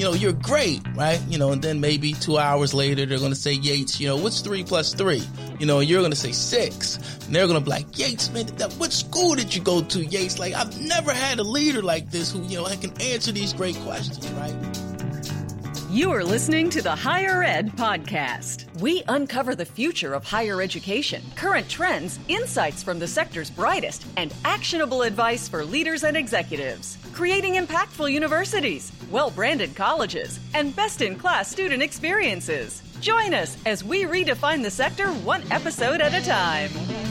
you know, you're great, right? You know, and then maybe two hours later, they're going to say, Yates, you know, what's three plus three? You know, you're going to say six. And they're going to be like, Yates, man, that, what school did you go to, Yates? Like, I've never had a leader like this who, you know, can answer these great questions, right? You are listening to the Higher Ed Podcast. We uncover the future of higher education, current trends, insights from the sector's brightest, and actionable advice for leaders and executives. Creating impactful universities, well branded colleges, and best in class student experiences. Join us as we redefine the sector one episode at a time.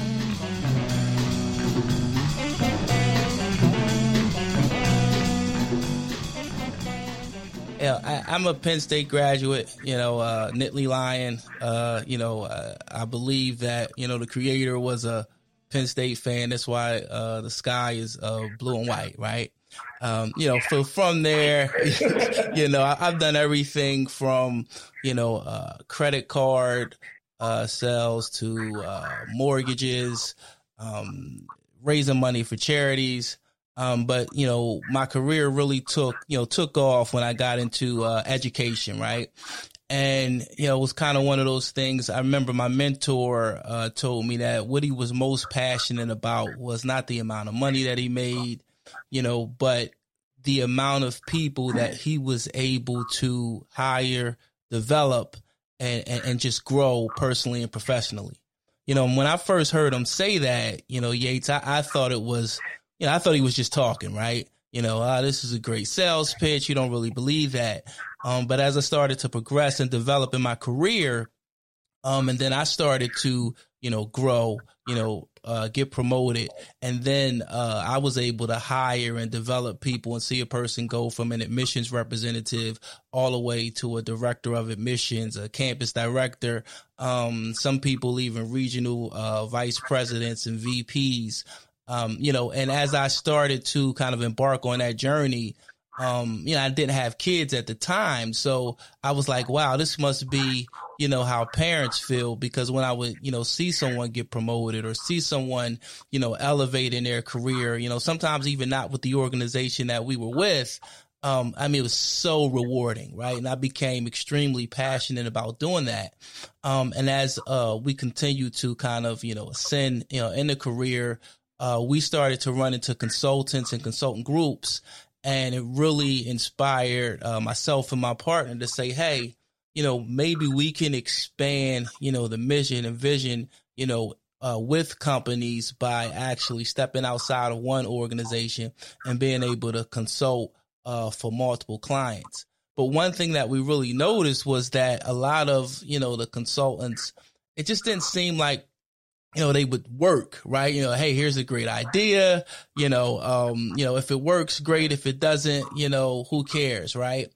Yeah, I, am a Penn State graduate, you know, uh, Nittany Lion. Uh, you know, uh, I believe that, you know, the creator was a Penn State fan. That's why uh, the sky is uh, blue and white, right? Um, you know, so from there, you know, I, have done everything from, you know, uh, credit card sales to mortgages, um, raising money for charities. Um, but you know, my career really took, you know, took off when I got into uh, education, right? And you know, it was kind of one of those things. I remember my mentor uh, told me that what he was most passionate about was not the amount of money that he made, you know, but the amount of people that he was able to hire, develop, and, and, and just grow personally and professionally. You know, when I first heard him say that, you know, Yates, I, I thought it was you know, I thought he was just talking, right? You know, ah, this is a great sales pitch. You don't really believe that. Um, but as I started to progress and develop in my career, um, and then I started to, you know, grow, you know, uh, get promoted. And then, uh, I was able to hire and develop people and see a person go from an admissions representative all the way to a director of admissions, a campus director. Um, some people even regional, uh, vice presidents and VPs. Um, you know, and as I started to kind of embark on that journey, um, you know, I didn't have kids at the time. So I was like, wow, this must be, you know, how parents feel because when I would, you know, see someone get promoted or see someone, you know, elevate in their career, you know, sometimes even not with the organization that we were with, um, I mean, it was so rewarding, right? And I became extremely passionate about doing that. Um, and as, uh, we continue to kind of, you know, ascend, you know, in the career, uh, we started to run into consultants and consultant groups. And it really inspired uh, myself and my partner to say, hey, you know, maybe we can expand, you know, the mission and vision, you know, uh, with companies by actually stepping outside of one organization and being able to consult uh, for multiple clients. But one thing that we really noticed was that a lot of, you know, the consultants, it just didn't seem like you know, they would work, right? You know, hey, here's a great idea. You know, um, you know, if it works, great. If it doesn't, you know, who cares, right?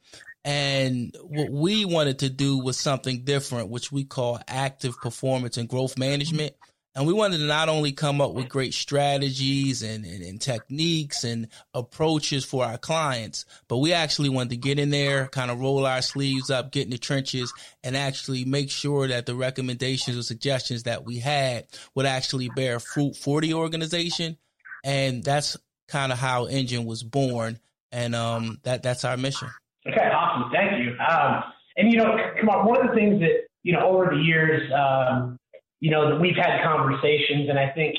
And what we wanted to do was something different, which we call active performance and growth management. And we wanted to not only come up with great strategies and, and, and, techniques and approaches for our clients, but we actually wanted to get in there, kind of roll our sleeves up, get in the trenches and actually make sure that the recommendations or suggestions that we had would actually bear fruit for the organization. And that's kind of how Engine was born. And um, that that's our mission. Okay, awesome. Thank you. Um, and, you know, Kamaar, one of the things that, you know, over the years, um, you know, that we've had conversations, and I think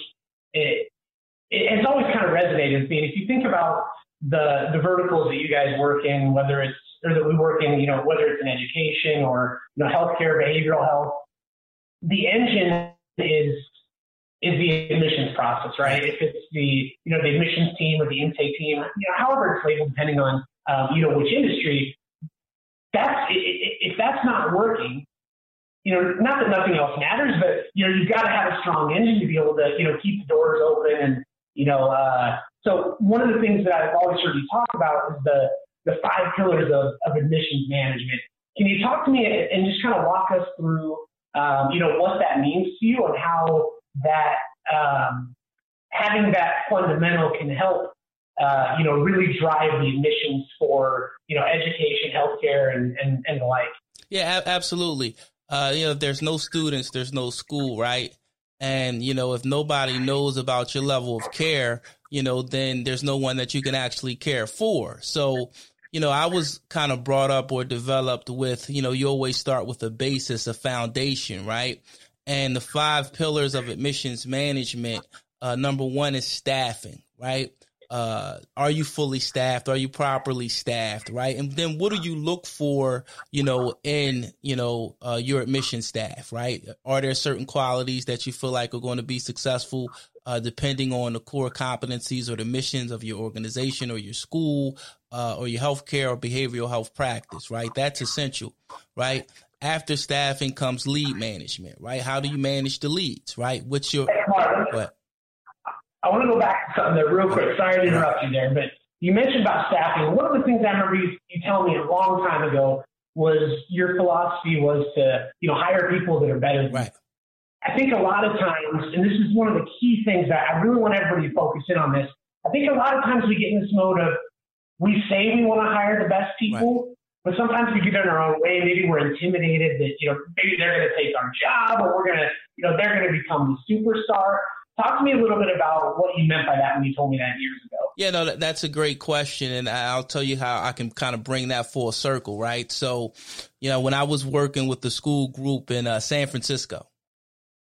it, it it's always kind of resonated with me. And if you think about the the verticals that you guys work in, whether it's or that we work in, you know, whether it's in education or you know healthcare, behavioral health, the engine is is the admissions process, right? If it's the you know the admissions team or the intake team, you know, however it's labeled, depending on um, you know which industry, that's if that's not working, you know, not that nothing else matters, but you know, you've got to have a strong engine to be able to, you know, keep the doors open and, you know, uh, so one of the things that I've always heard you talk about is the the five pillars of, of admissions management. Can you talk to me and just kind of walk us through, um, you know, what that means to you and how that um, having that fundamental can help, uh, you know, really drive the admissions for, you know, education, healthcare, and and, and the like. Yeah, absolutely uh, you know, if there's no students, there's no school, right? And, you know, if nobody knows about your level of care, you know, then there's no one that you can actually care for. So, you know, I was kind of brought up or developed with, you know, you always start with a basis, a foundation, right? And the five pillars of admissions management, uh, number one is staffing, right? Uh, are you fully staffed? Are you properly staffed? Right. And then what do you look for, you know, in, you know, uh, your admission staff, right? Are there certain qualities that you feel like are going to be successful, uh, depending on the core competencies or the missions of your organization or your school, uh, or your healthcare or behavioral health practice, right? That's essential, right? After staffing comes lead management, right? How do you manage the leads, right? What's your, what? I want to go back to something there real quick. Sorry to interrupt you there, but you mentioned about staffing. One of the things I remember you, you telling me a long time ago was your philosophy was to, you know, hire people that are better than right. you. I think a lot of times, and this is one of the key things that I really want everybody to focus in on this. I think a lot of times we get in this mode of we say we want to hire the best people, right. but sometimes we get in our own way. Maybe we're intimidated that, you know, maybe they're going to take our job or we're going to, you know, they're going to become the superstar. Talk to me a little bit about what you meant by that when you told me that years ago. Yeah, no, that's a great question, and I'll tell you how I can kind of bring that full circle, right? So, you know, when I was working with the school group in uh, San Francisco,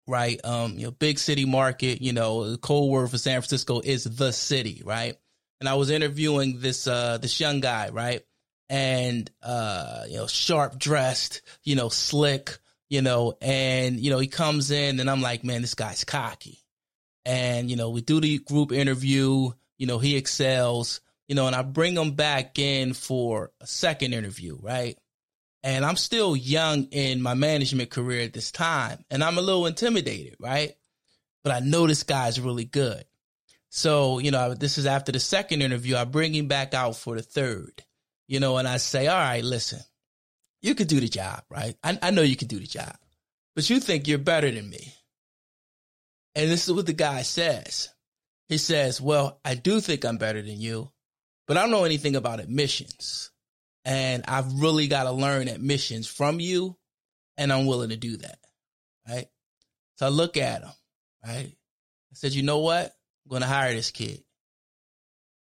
right? Um, you know, big city market, you know, the code word for San Francisco is the city, right? And I was interviewing this uh this young guy, right? And uh, you know, sharp dressed, you know, slick, you know, and you know, he comes in and I'm like, man, this guy's cocky and you know we do the group interview you know he excels you know and i bring him back in for a second interview right? And i'm still young in my management career at this time and i'm a little intimidated right? But i know this guy's really good. So you know this is after the second interview i bring him back out for the third you know and i say all right listen you could do the job right? I, I know you can do the job but you think you're better than me and this is what the guy says. He says, Well, I do think I'm better than you, but I don't know anything about admissions. And I've really got to learn admissions from you, and I'm willing to do that. Right. So I look at him, right? I said, You know what? I'm going to hire this kid.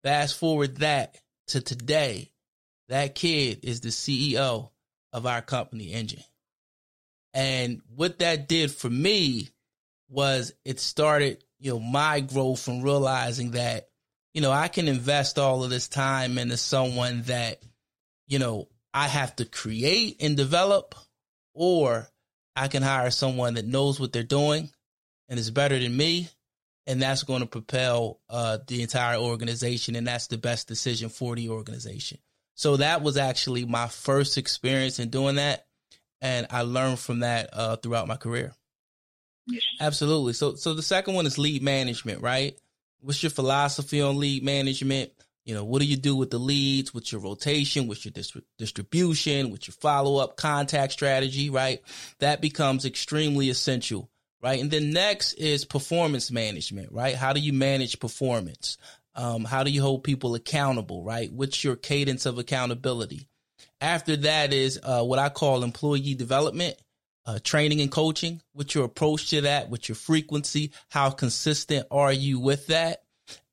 Fast forward that to today. That kid is the CEO of our company, Engine. And what that did for me was it started, you know, my growth from realizing that, you know, I can invest all of this time into someone that, you know, I have to create and develop, or I can hire someone that knows what they're doing and is better than me. And that's going to propel uh, the entire organization. And that's the best decision for the organization. So that was actually my first experience in doing that. And I learned from that uh, throughout my career. Absolutely. So so the second one is lead management, right? What's your philosophy on lead management? You know, what do you do with the leads, with your rotation, with your distri- distribution, with your follow up contact strategy, right? That becomes extremely essential, right? And then next is performance management, right? How do you manage performance? Um, how do you hold people accountable, right? What's your cadence of accountability? After that is uh, what I call employee development uh, training and coaching, what's your approach to that, what's your frequency, how consistent are you with that?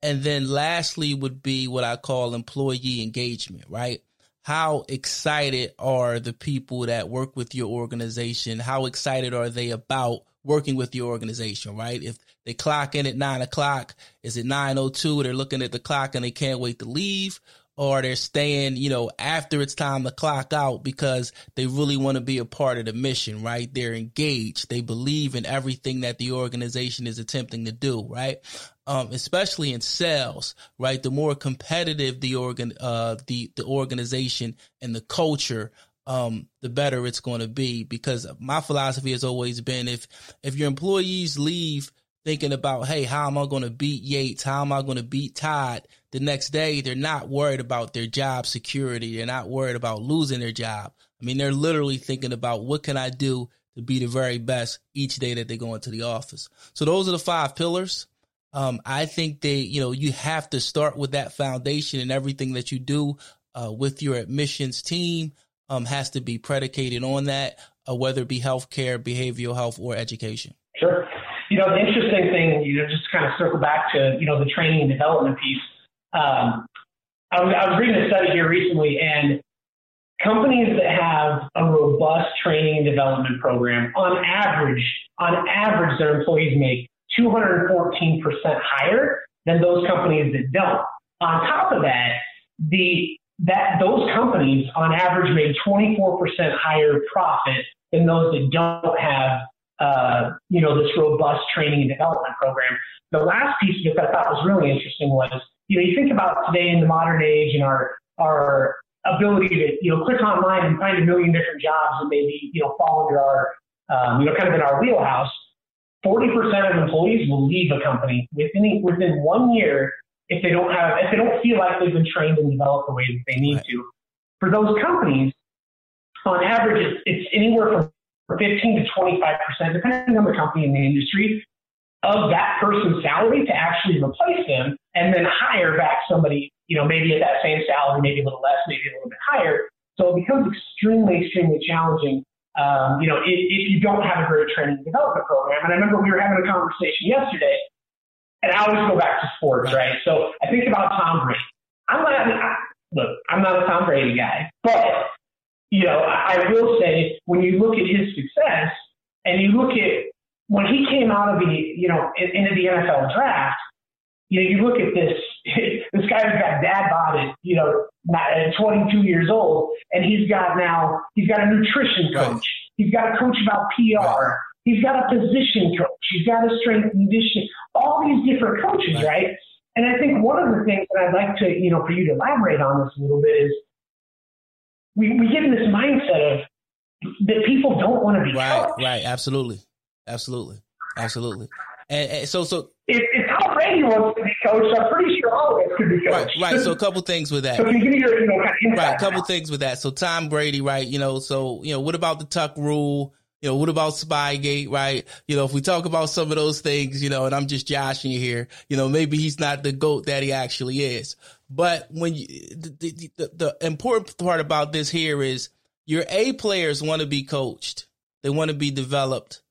And then lastly would be what I call employee engagement, right? How excited are the people that work with your organization? How excited are they about working with your organization, right? If they clock in at nine o'clock, is it 902? They're looking at the clock and they can't wait to leave or they're staying, you know, after it's time to clock out because they really want to be a part of the mission, right? They're engaged. They believe in everything that the organization is attempting to do, right? Um, especially in sales, right? The more competitive the organ, uh, the, the organization and the culture, um, the better it's going to be because my philosophy has always been if, if your employees leave thinking about, hey, how am I going to beat Yates? How am I going to beat Todd? The next day, they're not worried about their job security. They're not worried about losing their job. I mean, they're literally thinking about what can I do to be the very best each day that they go into the office. So those are the five pillars. Um, I think they, you know, you have to start with that foundation and everything that you do uh, with your admissions team um, has to be predicated on that, uh, whether it be healthcare, behavioral health, or education. Sure. You know, the interesting thing, you know, just kind of circle back to, you know, the training and development piece. Um, I was, I was reading a study here recently, and companies that have a robust training and development program, on average, on average, their employees make 214% higher than those companies that don't. On top of that, the that those companies on average made 24% higher profit than those that don't have uh, you know this robust training and development program. The last piece of that I thought was really interesting was you know you think about today in the modern age and our our ability to you know click online and find a million different jobs that maybe you know fall under our um, you know kind of in our wheelhouse. 40% of employees will leave a company within within one year if they don't have if they don't feel like they've been trained and developed the way that they need right. to. For those companies, on average, it's, it's anywhere from 15 to 25 percent, depending on the company and the industry, of that person's salary to actually replace them, and then hire back somebody, you know, maybe at that same salary, maybe a little less, maybe a little bit higher. So it becomes extremely, extremely challenging um, you know, if, if, you don't have a great training and development program. And I remember we were having a conversation yesterday, and I always go back to sports, right? So I think about Tom Brady. I'm not, I, look, I'm not a Tom Brady guy, but, you know, I will say when you look at his success and you look at when he came out of the, you know, into the NFL draft, you know, you look at this, this guy's got dad bod you know, at 22 years old, and he's got now, he's got a nutrition coach. Right. He's got a coach about PR. Right. He's got a position coach. He's got a strength and conditioning. All these different coaches, right. right? And I think one of the things that I'd like to, you know, for you to elaborate on this a little bit is we, we get in this mindset of that people don't want to be right, coached. Right, absolutely, absolutely, absolutely. And, and so, so if, if Tom Brady wants to be coached, I'm pretty sure all of us could be coached. Right, right. So a couple things with that. So can you give me your, you know, kind of right, a couple things with that. So Tom Brady, right? You know, so you know, what about the Tuck rule? You know, what about Spygate, right? You know, if we talk about some of those things, you know, and I'm just joshing you here, you know, maybe he's not the GOAT that he actually is. But when you, the, the, the important part about this here is your A players want to be coached. They want to be developed.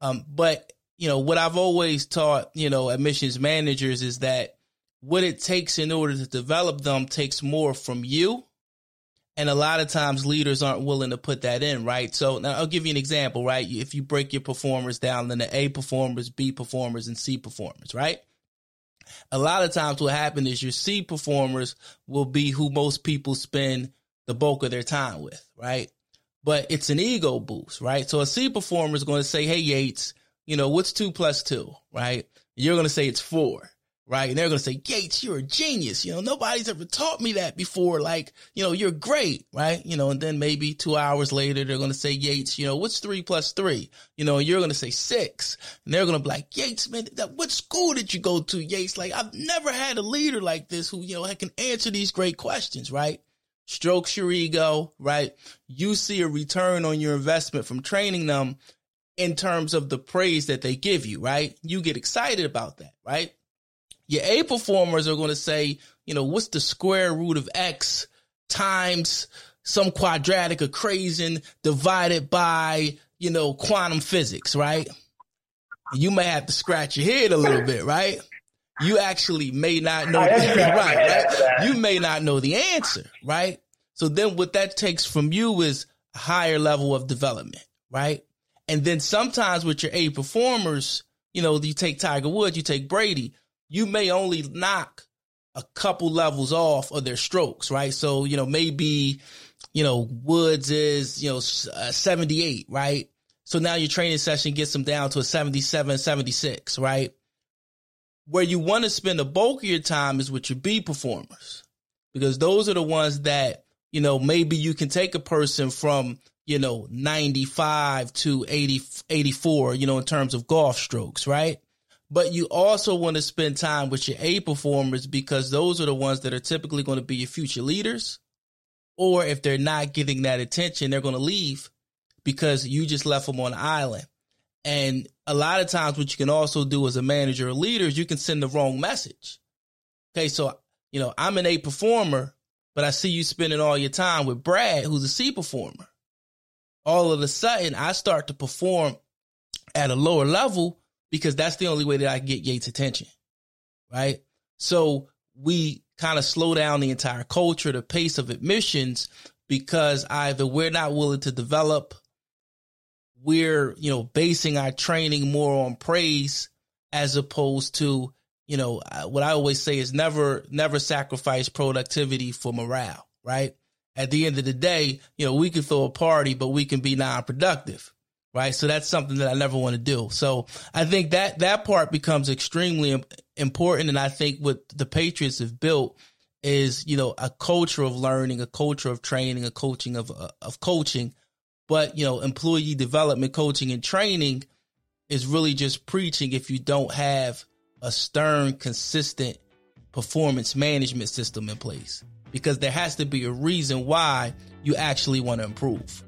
Um, but you know, what I've always taught, you know, admissions managers is that what it takes in order to develop them takes more from you. And a lot of times leaders aren't willing to put that in, right? So now I'll give you an example, right? If you break your performers down into A performers, B performers, and C performers, right? A lot of times what happens is your C performers will be who most people spend the bulk of their time with, right? But it's an ego boost, right? So a C performer is going to say, Hey, Yates, you know, what's two plus two, right? You're going to say it's four, right? And they're going to say, Yates, you're a genius. You know, nobody's ever taught me that before. Like, you know, you're great, right? You know, and then maybe two hours later, they're going to say, Yates, you know, what's three plus three? You know, you're going to say six. And they're going to be like, Yates, man, that, what school did you go to, Yates? Like, I've never had a leader like this who, you know, can answer these great questions, right? Strokes your ego, right? You see a return on your investment from training them in terms of the praise that they give you, right? You get excited about that, right? Your A performers are going to say, you know, what's the square root of X times some quadratic equation divided by, you know, quantum physics, right? You may have to scratch your head a little bit, right? You actually may not know, the, right, right? You may not know the answer, right? So then what that takes from you is a higher level of development, right? And then sometimes with your A performers, you know, you take Tiger Woods, you take Brady, you may only knock a couple levels off of their strokes, right? So, you know, maybe, you know, Woods is, you know, uh, 78, right? So now your training session gets them down to a 77, 76, right? Where you want to spend the bulk of your time is with your B performers because those are the ones that, you know, maybe you can take a person from you know, 95 to 80, 84, you know, in terms of golf strokes, right? But you also want to spend time with your A performers because those are the ones that are typically going to be your future leaders. Or if they're not getting that attention, they're going to leave because you just left them on the island. And a lot of times, what you can also do as a manager or leader is you can send the wrong message. Okay, so, you know, I'm an A performer, but I see you spending all your time with Brad, who's a C performer all of a sudden I start to perform at a lower level because that's the only way that I get Yates' attention. Right. So we kind of slow down the entire culture, the pace of admissions, because either we're not willing to develop, we're, you know, basing our training more on praise as opposed to, you know, what I always say is never, never sacrifice productivity for morale, right? At the end of the day, you know, we can throw a party, but we can be non-productive right? So that's something that I never want to do. So I think that that part becomes extremely important, and I think what the Patriots have built is you know a culture of learning, a culture of training, a coaching of uh, of coaching, but you know employee development, coaching, and training is really just preaching if you don't have a stern, consistent performance management system in place because there has to be a reason why you actually want to improve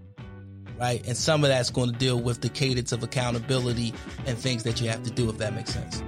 right? And some of that's going to deal with the cadence of accountability and things that you have to do, if that makes sense.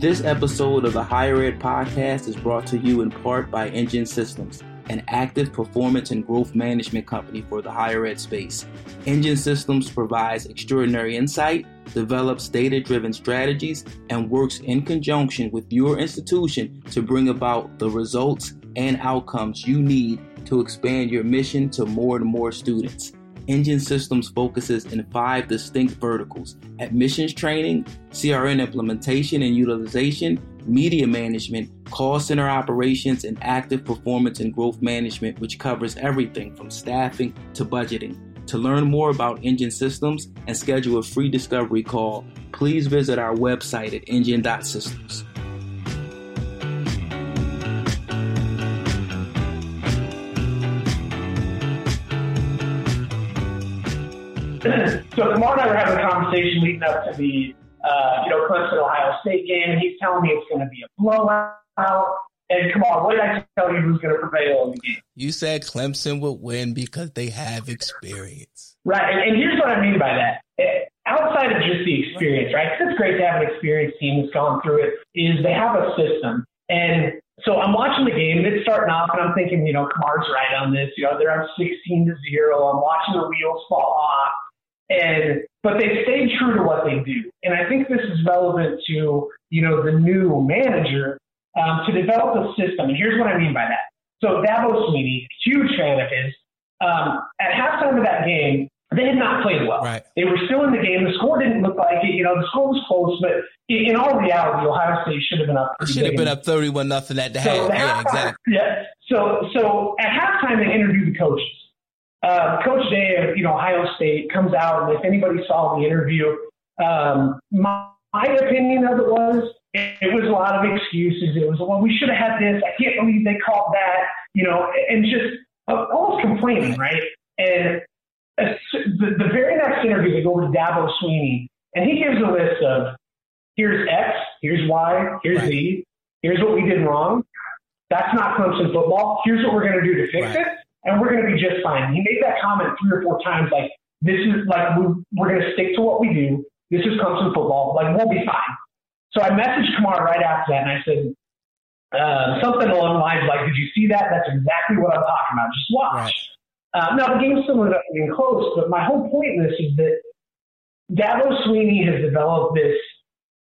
This episode of the Higher Ed Podcast is brought to you in part by Engine Systems, an active performance and growth management company for the higher ed space. Engine Systems provides extraordinary insight, develops data driven strategies, and works in conjunction with your institution to bring about the results and outcomes you need to expand your mission to more and more students. Engine Systems focuses in five distinct verticals admissions training, CRM implementation and utilization, media management, call center operations, and active performance and growth management, which covers everything from staffing to budgeting. To learn more about Engine Systems and schedule a free discovery call, please visit our website at engine.systems. so Kamaar and I were having a conversation leading up to the uh, you know Clemson Ohio State game, and he's telling me it's going to be a blowout. And Kamaar, what did I tell you who's going to prevail in the game? You said Clemson would win because they have experience. Right, and, and here's what I mean by that. Eh, outside of just the experience, right? Because it's great to have an experienced team that's gone through it. Is they have a system, and so I'm watching the game, and it's starting off, and I'm thinking, you know, Kamaar's right on this. You know, they're up 16 to zero. I'm watching the wheels fall off. And but they stayed true to what they do, and I think this is relevant to you know the new manager um, to develop a system. And here's what I mean by that. So Dabo Swinney, huge fan of his. Um, at halftime of that game, they had not played well. Right. They were still in the game. The score didn't look like it. You know, the score was close, but in, in all reality, Ohio State should have been up. It should have been up thirty-one nothing at the so half. Yeah, exactly. Yeah. So, so at halftime, they interviewed the coaches uh, Coach Day of you know Ohio State comes out, and if anybody saw the interview, um, my, my opinion of it was it was a lot of excuses. It was well, we should have had this. I can't believe they called that. You know, and just uh, almost complaining, right? And uh, the, the very next interview, they go to Dabo Swinney, and he gives a list of here's X, here's Y, here's right. Z, here's what we did wrong. That's not Clemson football. Here's what we're going to do to fix right. it and we're going to be just fine. He made that comment three or four times, like, this is like, we, we're going to stick to what we do. This is Clemson football. Like, we'll be fine. So I messaged Kamaar right after that, and I said, uh, something along the lines like, did you see that? That's exactly what I'm talking about. Just watch. Right. Uh, now, the game still ended up being close, but my whole point in this is that Dabo Swinney has developed this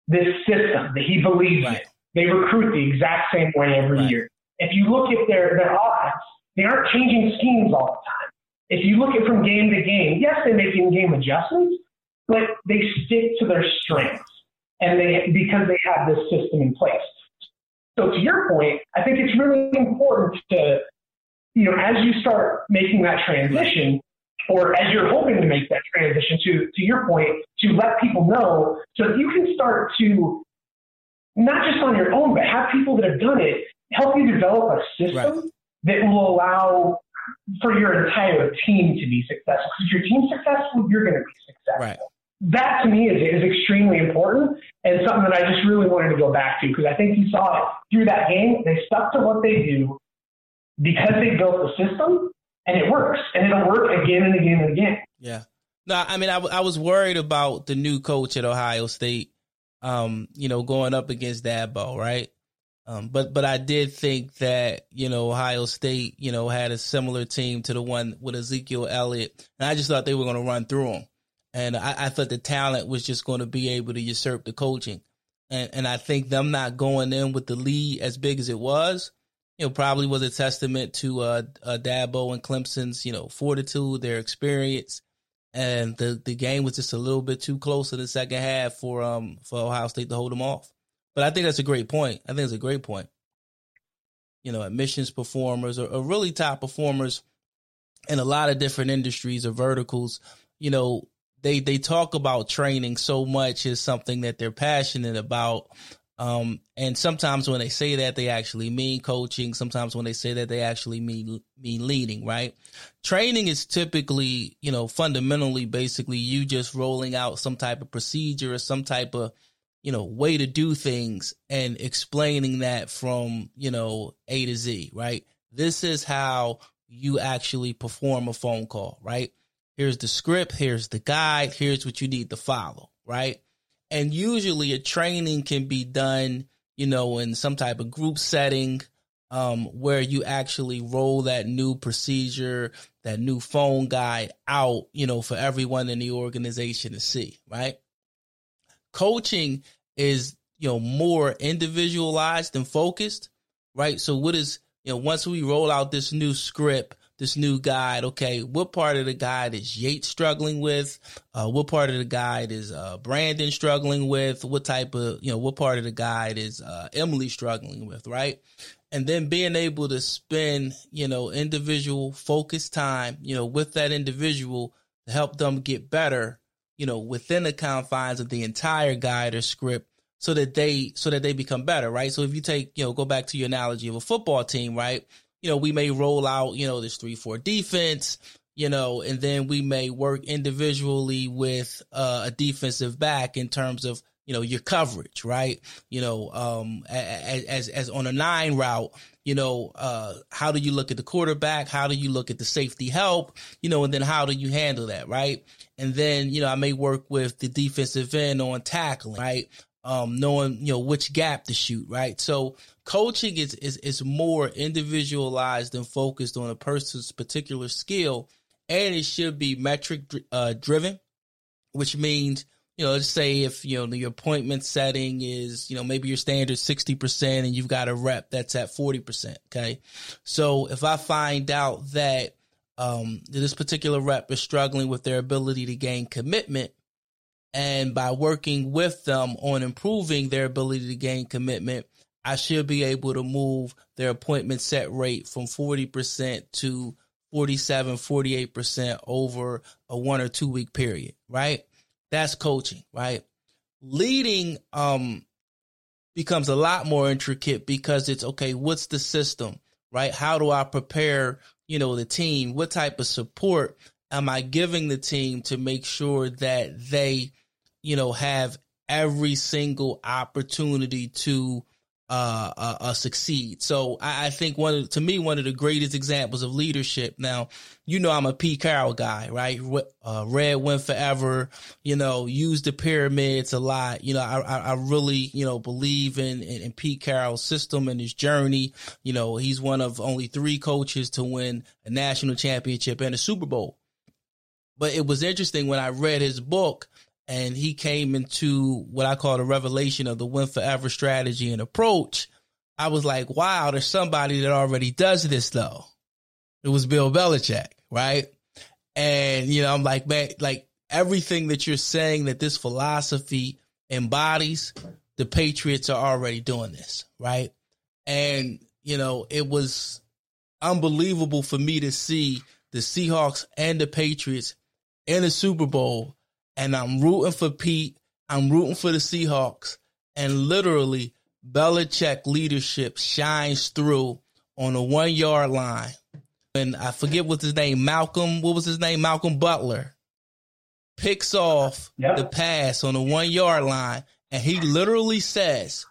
this system that he believes right. in. They recruit the exact same way every right. year. If you look at their, their offense, they aren't changing schemes all the time. If you look at from game to game, yes, they make in-game adjustments, but they stick to their strengths, and they because they have this system in place. So to your point, I think it's really important to, you know, as you start making that transition, or as you're hoping to make that transition, to to your point, to let people know so that you can start to not just on your own, but have people that have done it help you develop a system right that will allow for your entire team to be successful. Because if your team's successful, you're going to be successful. Right. That to me is, is extremely important and something that I just really wanted to go back to because I think you saw it through that game. They stuck to what they do because they built the system and it works and it'll work again and again and again. Yeah. No, I mean, I, I was worried about the new coach at Ohio State, um, you know, going up against Dabo, right? Um, but but I did think that you know Ohio State you know had a similar team to the one with Ezekiel Elliott, and I just thought they were going to run through them, and I, I thought the talent was just going to be able to usurp the coaching, and and I think them not going in with the lead as big as it was, you know, probably was a testament to uh, uh Dabo and Clemson's you know fortitude, their experience, and the the game was just a little bit too close in the second half for um for Ohio State to hold them off. But I think that's a great point. I think it's a great point. You know, admissions performers or, are really top performers in a lot of different industries or verticals. You know, they they talk about training so much as something that they're passionate about. Um, and sometimes when they say that, they actually mean coaching. Sometimes when they say that, they actually mean mean leading. Right? Training is typically, you know, fundamentally, basically, you just rolling out some type of procedure or some type of, you know, way to do things and explaining that from you know A to Z. Right? This is how you actually perform a phone call. Right? Here's the script. Here's the guide. Here's what you need to follow. Right. And usually a training can be done, you know, in some type of group setting um, where you actually roll that new procedure, that new phone guide out, you know, for everyone in the organization to see. Right. Coaching is, you know, more individualized and focused. Right. So what is, you know, once we roll out this new script, this new guide. Okay, what part of the guide is Yates struggling with? Uh, what part of the guide is uh, Brandon struggling with? What type of, you know, what part of the guide is uh, Emily struggling with, right? And then being able to spend, you know, individual focus time, you know, with that individual to help them get better, you know, within the confines of the entire guide or script so that they so that they become better, right? So if you take, you know, go back to your analogy of a football team, right? you know, we may roll out, you know, this three, four defense, you know, and then we may work individually with uh, a defensive back in terms of, you know, your coverage, right? You know, um, as, as, as on a nine route, you know, uh, how do you look at the quarterback? How do you look at the safety help? You know, and then how do you handle that, right? And then, you know, I may work with the defensive end on tackling, right? Um, knowing, you know, which gap to shoot, right? So, coaching is, is is more individualized and focused on a person's particular skill and it should be metric uh, driven which means you know let's say if you know the appointment setting is you know maybe your standard 60% and you've got a rep that's at 40% okay so if i find out that um, this particular rep is struggling with their ability to gain commitment and by working with them on improving their ability to gain commitment I should be able to move their appointment set rate from 40% to 47, 48% over a one or two week period, right? That's coaching, right? Leading um becomes a lot more intricate because it's okay, what's the system, right? How do I prepare, you know, the team? What type of support am I giving the team to make sure that they, you know, have every single opportunity to uh, uh, uh, succeed. So I, I, think one of, to me, one of the greatest examples of leadership. Now, you know, I'm a Pete Carroll guy, right? Uh, Red win forever, you know, use the pyramids a lot. You know, I, I, I really, you know, believe in, in, in, Pete Carroll's system and his journey. You know, he's one of only three coaches to win a national championship and a Super Bowl. But it was interesting when I read his book, and he came into what I call the revelation of the win forever strategy and approach. I was like, wow, there's somebody that already does this though. It was Bill Belichick, right? And you know, I'm like, man, like everything that you're saying that this philosophy embodies, the Patriots are already doing this, right? And you know, it was unbelievable for me to see the Seahawks and the Patriots in the Super Bowl and I'm rooting for Pete. I'm rooting for the Seahawks. And literally, Belichick leadership shines through on the one yard line. And I forget what's his name, Malcolm. What was his name? Malcolm Butler picks off yep. the pass on the one yard line, and he literally says,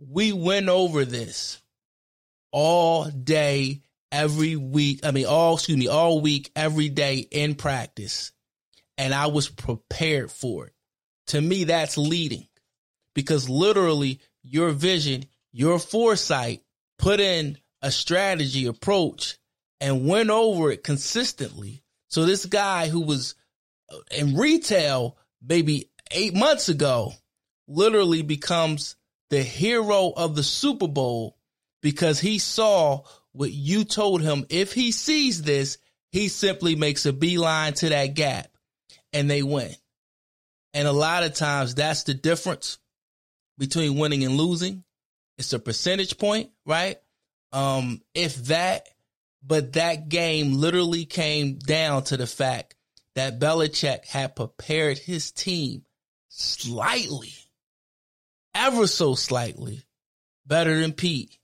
"We went over this all day, every week. I mean, all excuse me, all week, every day in practice." And I was prepared for it. To me, that's leading because literally your vision, your foresight, put in a strategy approach and went over it consistently. So this guy who was in retail maybe eight months ago literally becomes the hero of the Super Bowl because he saw what you told him. If he sees this, he simply makes a beeline to that gap and they win. And a lot of times that's the difference between winning and losing. It's a percentage point, right? Um, if that, but that game literally came down to the fact that Belichick had prepared his team slightly, ever so slightly, better than Pete,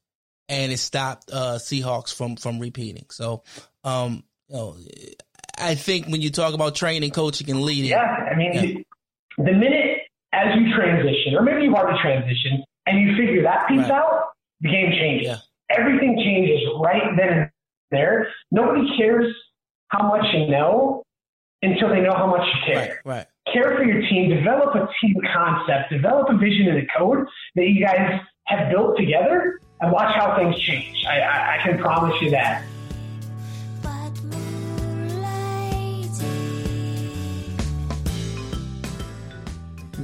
and it stopped uh, Seahawks from from repeating. So, um, you know, I think when you talk about training, coaching, and leading, yeah, I mean, yeah. the minute as you transition, or maybe you've already transitioned, and you figure that piece right. out, the game changes. Yeah. Everything changes right then and there. Nobody cares how much you know until they know how much you care. Right, right. Care for your team, develop a team concept, develop a vision and a code that you guys have built together, and watch how things change. I, I, I can promise you that.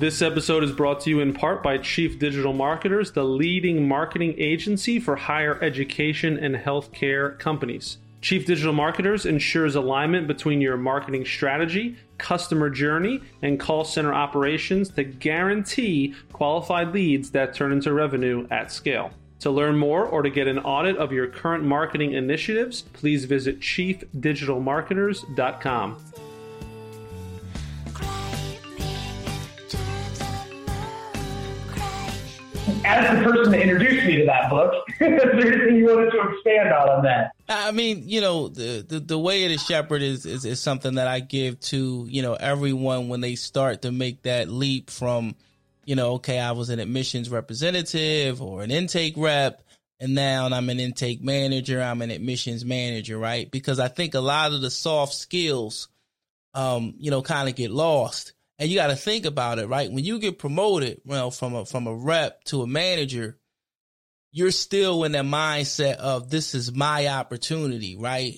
This episode is brought to you in part by Chief Digital Marketers, the leading marketing agency for higher education and healthcare companies. Chief Digital Marketers ensures alignment between your marketing strategy, customer journey, and call center operations to guarantee qualified leads that turn into revenue at scale. To learn more or to get an audit of your current marketing initiatives, please visit chiefdigitalmarketers.com. as the person that introduced me to that book, is there anything you wanted to expand on on that? I mean, you know, the, the, the way of the shepherd is, is, is something that I give to, you know, everyone when they start to make that leap from, you know, okay, I was an admissions representative or an intake rep, and now I'm an intake manager, I'm an admissions manager, right? Because I think a lot of the soft skills, um, you know, kind of get lost and you got to think about it, right? When you get promoted, well, from a from a rep to a manager, you're still in that mindset of this is my opportunity, right?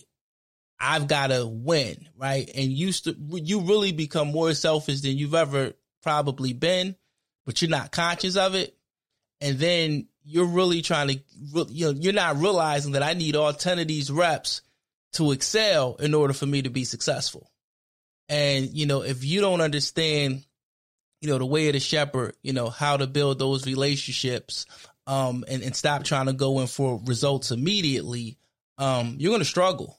I've got to win, right? And you st- you really become more selfish than you've ever probably been, but you're not conscious of it. And then you're really trying to, you know, you're not realizing that I need all 10 of these reps to excel in order for me to be successful. And, you know, if you don't understand, you know, the way of the shepherd, you know, how to build those relationships, um, and, and stop trying to go in for results immediately, um, you're to struggle.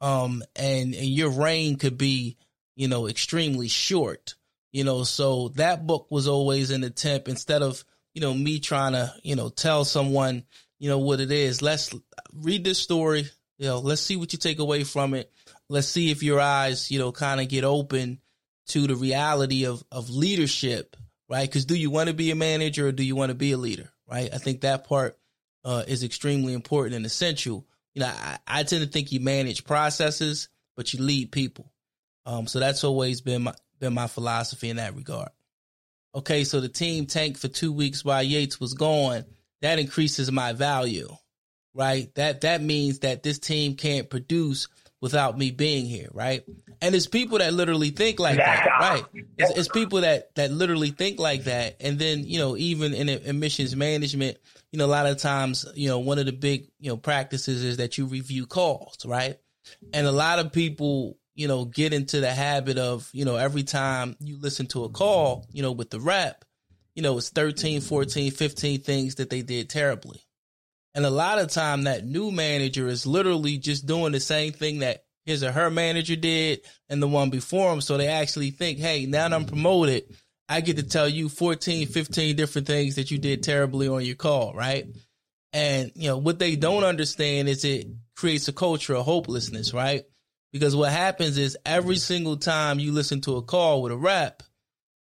Um, and, and your reign could be, you know, extremely short, you know, so that book was always an attempt instead of, you know, me trying to, you know, tell someone, you know, what it is. Let's read this story. You know, let's see what you take away from it let's see if your eyes, you know, kind of get open to the reality of of leadership, right? Because do you want to be a manager or do you want to be a leader, right? I think that part uh, is extremely important and essential. You know, I, I, tend to think you manage processes, but you lead people. Um, so that's always been my been my philosophy in that regard. Okay, so the team tanked for two weeks while Yates was gone. That increases my value, right? That that means that this team can't produce without me being here, right? And it's people that literally think like that, right? It's, it's, people that that literally think like that, and then you know, even in admissions management, you know, a lot of times, you know, one of the big you know practices is that you review calls, right? And a lot of people, you know, get into the habit of, you know, every time you listen to a call, you know, with the rep, you know, it's 13, 14, 15 things that they did terribly. And a lot of time that new manager is literally just doing the same thing that his or her manager did and the one before him. So they actually think, hey, now that I'm promoted, I get to tell you 14, 15 different things that you did terribly on your call, right? And, you know, what they don't understand is it creates a culture of hopelessness, right? Because what happens is every single time you listen to a call with a rep,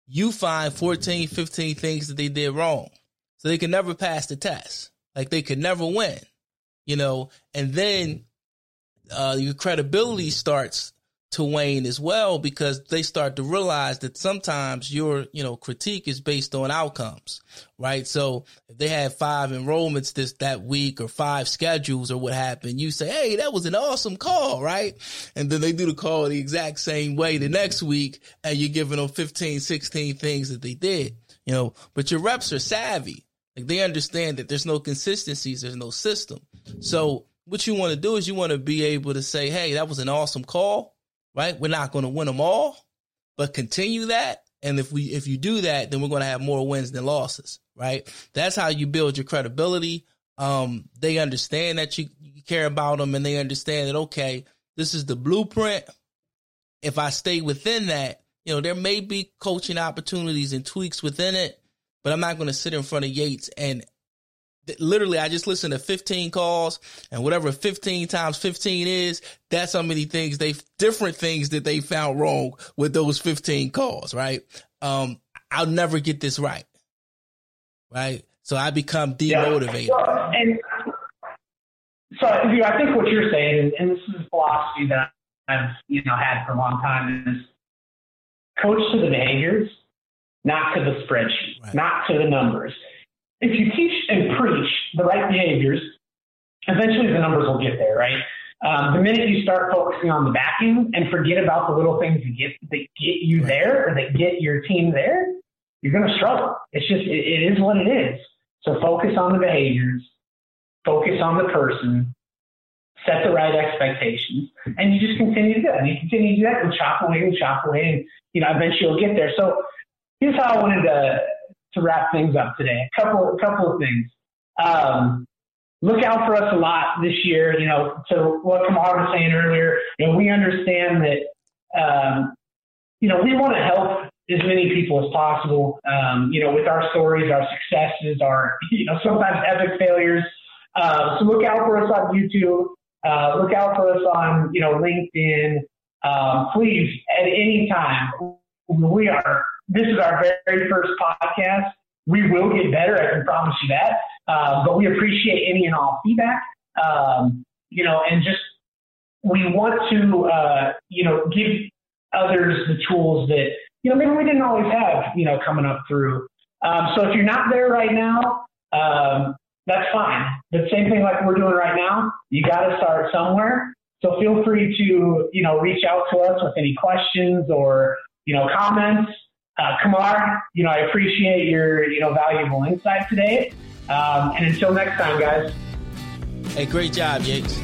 you find 14, 15 things that they did wrong. So they can never pass the test. Like they could never win, you know, and then uh, your credibility starts to wane as well because they start to realize that sometimes your you know critique is based on outcomes right? So if they had five enrollments this that week or five schedules or what happened you say hey that was an awesome call right? And then they do the call the exact same way the next week and you're giving them 15 16 things that they did you know? But your reps are savvy Like they understand that there's no consistencies, there's no system. So what you want to do is you want to be able to say, "Hey, that was an awesome call." Right? We're not going to win them all, but continue that. And if we if you do that, then we're going to have more wins than losses. Right? That's how you build your credibility. Um, they understand that you, you care about them, and they understand that okay, this is the blueprint. If I stay within that, you know, there may be coaching opportunities and tweaks within it, but I'm not going to sit in front of Yates and literally I just listened to 15 calls and whatever 15 times 15 is, that's how many things they different things that they found wrong with those 15 calls, right? Um, I'll never get this right. Right? So I become demotivated. Yeah. And so I think what you're saying, and this is a philosophy that I've, you know, had for a long time is coach to the behaviors, not to the spreadsheet, right. not to the numbers if you teach and preach the right behaviors, eventually the numbers will get there, right? Um, the minute you start focusing on the vacuum and forget about the little things that get that get you there or that get your team there, you're going to struggle. It's just it, it is what it is. So focus on the behaviors, focus on the person, set the right expectations, and you just continue to do that. And you continue to do that and chop away and chop away, and you know eventually you'll get there. So here's how I wanted to to wrap things up today. A couple, a couple of things. Um, look out for us a lot this year. You know, to what Kamaar was saying earlier, you know, we understand that, um, you know, we want to help as many people as possible. Um, you know, with our stories, our successes, our, you know, sometimes epic failures. Uh, so look out for us on YouTube. Uh, look out for us on, you know, LinkedIn. Um, please, at any time, we are this is our very first podcast. We will get better, I can promise you that. Uh, but we appreciate any and all feedback. Um, you know, and just we want to, uh, you know, give others the tools that, you know, maybe we didn't always have, you know, coming up through. Um, so if you're not there right now, um, that's fine. The same thing like we're doing right now, you got to start somewhere. So feel free to, you know, reach out to us with any questions or, you know, comments. Uh, Kamaar, you know, I appreciate your, you know, valuable insight today. Um, and until next time, guys. Hey, great job, Yates.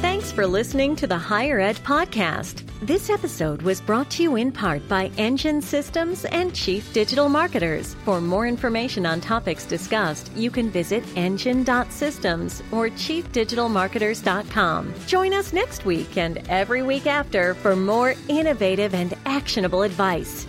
Thanks for listening to the Higher Ed Podcast. This episode was brought to you in part by Engine Systems and Chief Digital Marketers. For more information on topics discussed, you can visit engine.systems or chiefdigitalmarketers.com. Join us next week and every week after for more innovative and actionable advice.